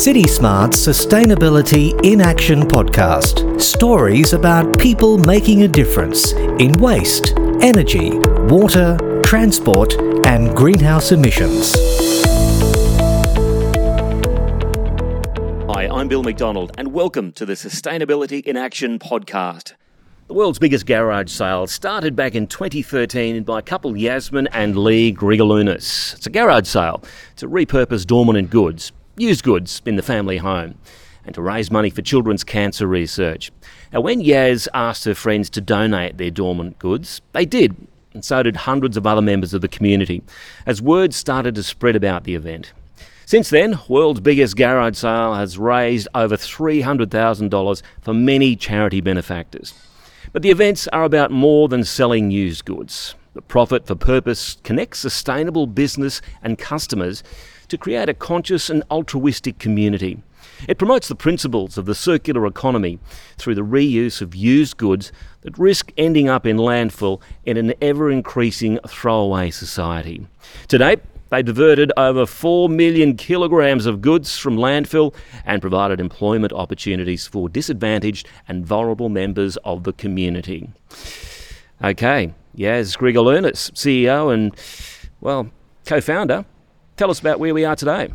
City Smart's Sustainability in Action podcast. Stories about people making a difference in waste, energy, water, transport, and greenhouse emissions. Hi, I'm Bill McDonald, and welcome to the Sustainability in Action podcast. The world's biggest garage sale started back in 2013 by a couple Yasmin and Lee Grigaliunas. It's a garage sale to repurpose dormant goods, used goods in the family home, and to raise money for children's cancer research. Now, when Yaz asked her friends to donate their dormant goods, they did, and so did hundreds of other members of the community, as word started to spread about the event. Since then, world's biggest garage sale has raised over $300,000 for many charity benefactors. But the events are about more than selling used goods. The Profit for Purpose connects sustainable business and customers to create a conscious and altruistic community. It promotes the principles of the circular economy through the reuse of used goods that risk ending up in landfill in an ever increasing throwaway society. To date, they diverted over 4 million kilograms of goods from landfill and provided employment opportunities for disadvantaged and vulnerable members of the community. Okay, Yaz Grigaliunas, CEO and, well, co founder. Tell us about where we are today.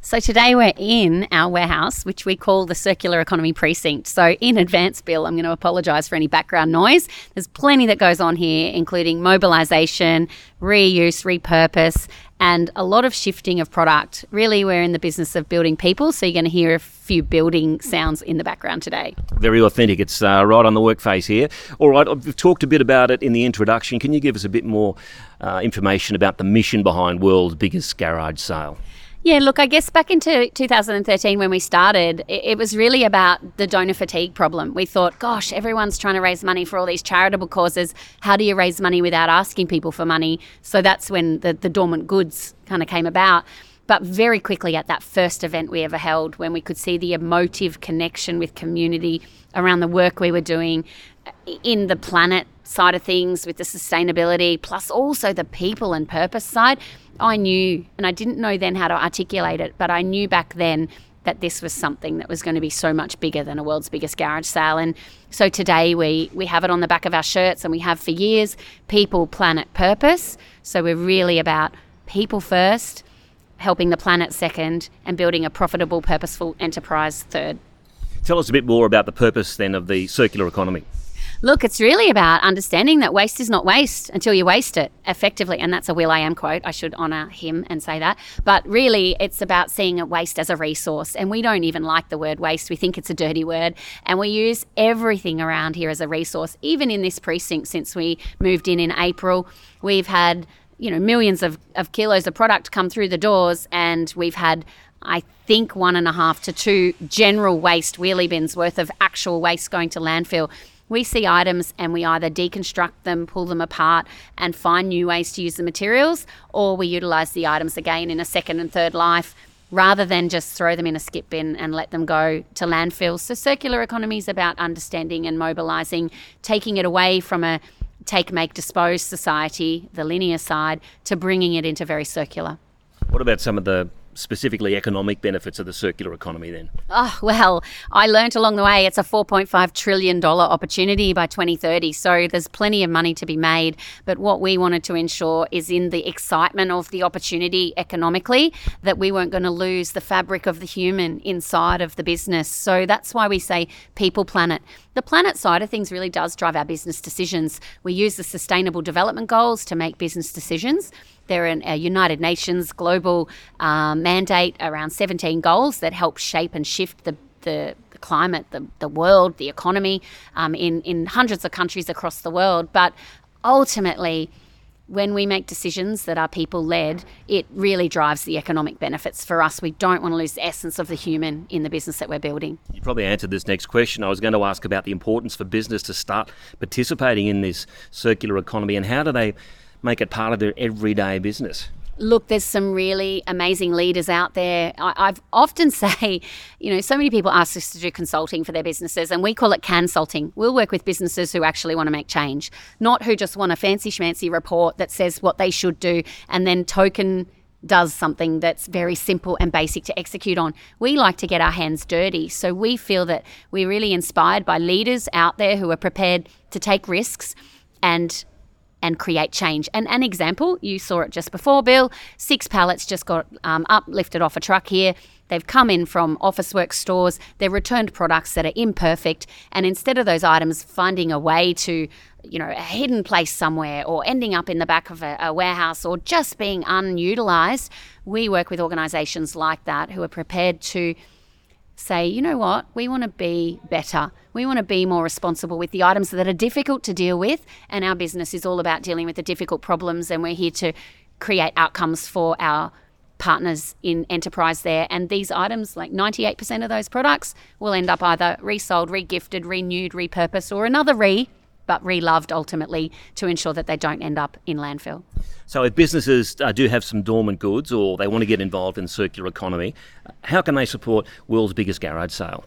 So today we're in our warehouse, which we call the Circular Economy Precinct. So in advance, Bill, I'm going to apologise for any background noise. There's plenty that goes on here, including mobilisation, reuse, repurpose, and a lot of shifting of product. Really, we're in the business of building people, so you're going to hear a few building sounds in the background today. Very authentic. It's uh, right on the work face here. All right, we've talked a bit about it in the introduction. Can you give us a bit more uh, information about the mission behind World's Biggest Garage Sale? Yeah, look, I guess back into 2013 when we started, it, it, was really about the donor fatigue problem. We thought, gosh, everyone's trying to raise money for all these charitable causes. How do you raise money without asking people for money? So that's when the, the dormant goods kind of came about. But very quickly at that first event we ever held, when we could see the emotive connection with community around the work we were doing in the planet side of things with the sustainability, plus also the people and purpose side I knew, and I didn't know then how to articulate it, but I knew back then that this was something that was going to be so much bigger than a world's biggest garage sale. And so today we we have it on the back of our shirts, and we have for years. People, planet, purpose. So we're really about people first, helping the planet second, and building a profitable, purposeful enterprise third. Tell us a bit more about the purpose then of the circular economy. Look, it's really about understanding that waste is not waste until you waste it effectively. And that's a will.i.am quote. I should honour him and say that. But really, it's about seeing waste as a resource. And we don't even like the word waste. We think it's a dirty word. And we use everything around here as a resource. Even in this precinct, since we moved in in April, we've had you know millions of, of kilos of product come through the doors and we've had I think one and a half to two general waste wheelie bins worth of actual waste going to landfill we see items and we either deconstruct them, pull them apart, and find new ways to use the materials, or we utilize the items again in a second and third life rather than just throw them in a skip bin and let them go to landfills. So, circular economy is about understanding and mobilizing, taking it away from a take, make, dispose society, the linear side, to bringing it into very circular. What about some of the specifically economic benefits of the circular economy then? Oh, well, I learnt along the way it's a $4.5 trillion opportunity by 2030. So there's plenty of money to be made. But what we wanted to ensure is in the excitement of the opportunity economically, that we weren't going to lose the fabric of the human inside of the business. So that's why we say people planet. The planet side of things really does drive our business decisions. We use the sustainable development goals to make business decisions. They're a United Nations global um, mandate around 17 goals that help shape and shift the, the, the climate, the, the world, the economy um, in, in hundreds of countries across the world. But ultimately, when we make decisions that are people led, it really drives the economic benefits for us. We don't want to lose the essence of the human in the business that we're building. You probably answered this next question. I was going to ask about the importance for business to start participating in this circular economy and how do they make it part of their everyday business? Look, there's some really amazing leaders out there. I, have often say, you know, so many people ask us to do consulting for their businesses, and we call it consulting. We'll work with businesses who actually want to make change, not who just want a fancy schmancy report that says what they should do and then token does something that's very simple and basic to execute on. We like to get our hands dirty. So we feel that we're really inspired by leaders out there who are prepared to take risks and and create change. And an example, you saw it just before, Bill. Six pallets just got um, uplifted off a truck here. They've come in from Officeworks stores. They're returned products that are imperfect. And instead of those items finding a way to, you know, a hidden place somewhere or ending up in the back of a, a warehouse or just being unutilized, we work with organizations like that who are prepared to say, you know what, we want to be better. We want to be more responsible with the items that are difficult to deal with. And our business is all about dealing with the difficult problems. And we're here to create outcomes for our partners in enterprise there. And these items, like 98% of those products, will end up either resold, regifted, renewed, repurposed, or another re, but reloved ultimately to ensure that they don't end up in landfill. So, if businesses uh, do have some dormant goods or they want to get involved in the circular economy, how can they support World's Biggest Garage Sale?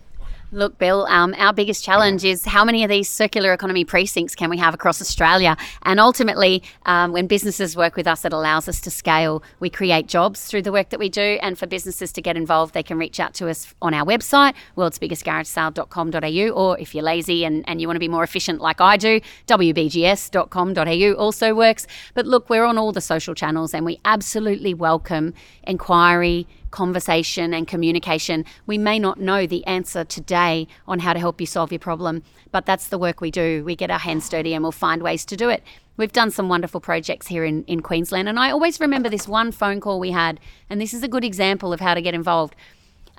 Look, Bill, um, our biggest challenge is how many of these circular economy precincts can we have across Australia? And ultimately, um, when businesses work with us, it allows us to scale. We create jobs through the work that we do. And for businesses to get involved, they can reach out to us on our website, worldsbiggestgaragesale.com.au, or if you're lazy and, and you want to be more efficient like I do, wbgs.com.au also works. But look, we're on all the social channels and we absolutely welcome inquiry conversation and communication. We may not know the answer today on how to help you solve your problem, but that's the work we do. We get our hands dirty and we'll find ways to do it. We've done some wonderful projects here in, in Queensland, and I always remember this one phone call we had, and this is a good example of how to get involved.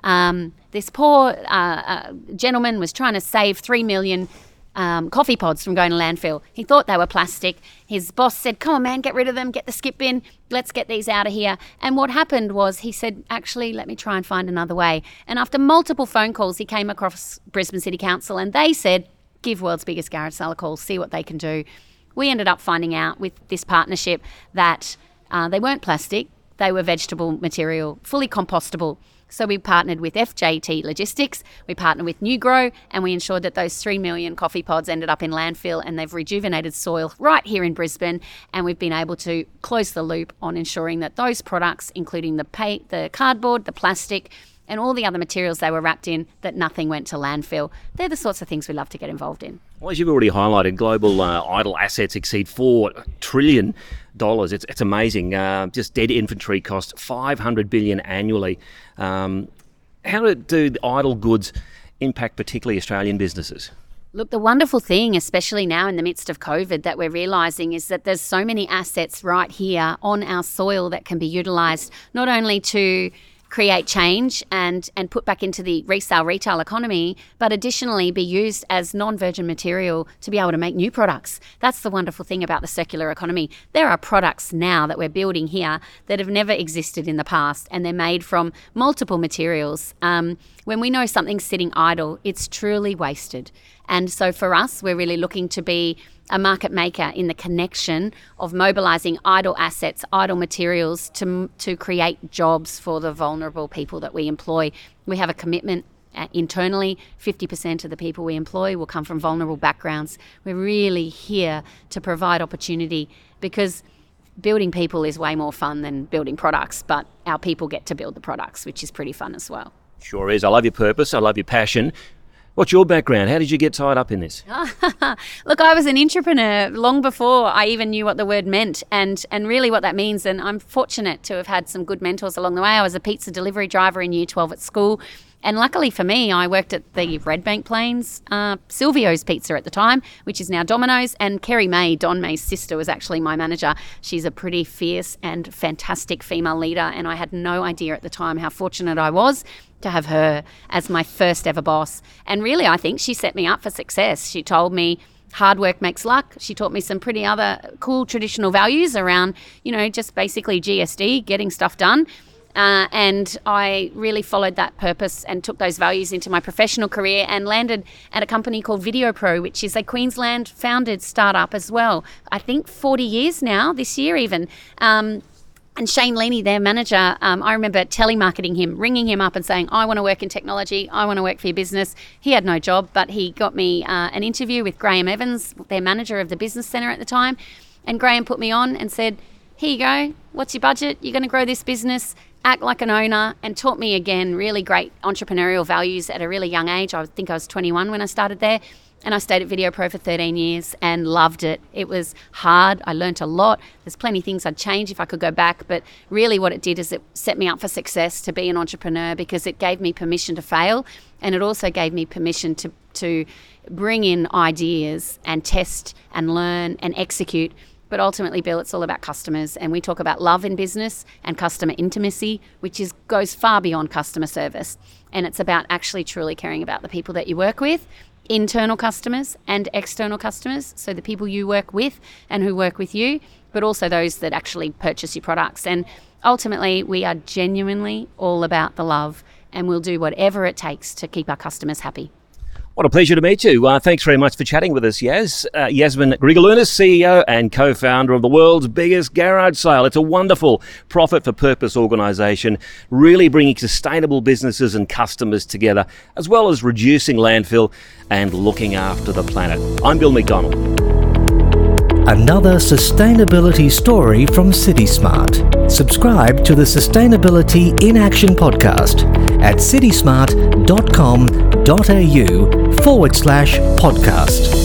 Um, this poor uh, uh, gentleman was trying to save three million um, coffee pods from going to landfill. He thought they were plastic. His boss said, Come on, man, get rid of them, get the skip bin, let's get these out of here. And what happened was he said, Actually, let me try and find another way. And after multiple phone calls, he came across Brisbane City Council and they said, Give World's Biggest Garage Sale a call, see what they can do. We ended up finding out with this partnership that uh, they weren't plastic, they were vegetable material, fully compostable. So we partnered with FJT Logistics, we partnered with New Grow, and we ensured that those 3 million coffee pods ended up in landfill and they've rejuvenated soil right here in Brisbane. And we've been able to close the loop on ensuring that those products, including the, pay, the cardboard, the plastic, and all the other materials they were wrapped in, that nothing went to landfill. They're the sorts of things we love to get involved in. Well, as you've already highlighted, global uh, idle assets exceed four trillion dollars. It's, it's amazing. Uh, just dead inventory costs five hundred billion annually. Um, how do idle goods impact particularly Australian businesses? Look, the wonderful thing, especially now in the midst of COVID, that we're realizing is that there's so many assets right here on our soil that can be utilized not only to create change and and put back into the resale retail economy, but additionally be used as non-virgin material to be able to make new products. That's the wonderful thing about the circular economy. There are products now that we're building here that have never existed in the past, and they're made from multiple materials. Um, when we know something's sitting idle, it's truly wasted. And so for us, we're really looking to be a market maker in the connection of mobilizing idle assets, idle materials to, to create jobs for the vulnerable people that we employ. We have a commitment uh, internally. 50% of the people we employ will come from vulnerable backgrounds. We're really here to provide opportunity because building people is way more fun than building products but our people get to build the products which is pretty fun as well. Sure is. I love your purpose. I love your passion What's your background? How did you get tied up in this? Look, I was an entrepreneur long before I even knew what the word meant and, and really what that means. And I'm fortunate to have had some good mentors along the way. I was a pizza delivery driver in year 12 at school. And luckily for me, I worked at the Redbank Plains, uh, Silvio's Pizza at the time, which is now Domino's. And Kerry Meij, Don Meij's sister, was actually my manager. She's a pretty fierce and fantastic female leader. And I had no idea at the time how fortunate I was to have her as my first ever boss. And really, I think she set me up for success. She told me hard work makes luck. She taught me some pretty other cool traditional values around, you know, just basically GSD, getting stuff done. Uh, and I really followed that purpose and took those values into my professional career and landed at a company called Videopro, which is a Queensland founded startup as well. I think 40 years now, this year even. Um, and Shane Leaney, their manager, um, I remember telemarketing him, ringing him up and saying, I want to work in technology. I want to work for your business. He had no job, but he got me uh, an interview with Graham Evans, their manager of the business centre at the time. And Graham put me on and said, here you go. What's your budget? You're going to grow this business. Act like an owner, and taught me again really great entrepreneurial values at a really young age. I think I was 21 when I started there. And I stayed at Videopro for 13 years and loved it. It was hard. I learnt a lot. There's plenty of things I'd change if I could go back. But really, what it did is it set me up for success to be an entrepreneur because it gave me permission to fail. And it also gave me permission to, to bring in ideas and test and learn and execute. But ultimately, Bill, it's all about customers. And we talk about love in business and customer intimacy, which is goes far beyond customer service. And it's about actually truly caring about the people that you work with internal customers and external customers, so the people you work with and who work with you, but also those that actually purchase your products. And ultimately, we are genuinely all about the love and we'll do whatever it takes to keep our customers happy. What a pleasure to meet you. Uh, thanks very much for chatting with us, Yaz. Uh, Yasmin Grigaliunas, CEO and co founder of the world's biggest garage sale. It's a wonderful profit for purpose organisation, really bringing sustainable businesses and customers together, as well as reducing landfill and looking after the planet. I'm Bill McDonald. Another sustainability story from CitySmart. Subscribe to the Sustainability in Action podcast at citysmart.com.au forward slash podcast.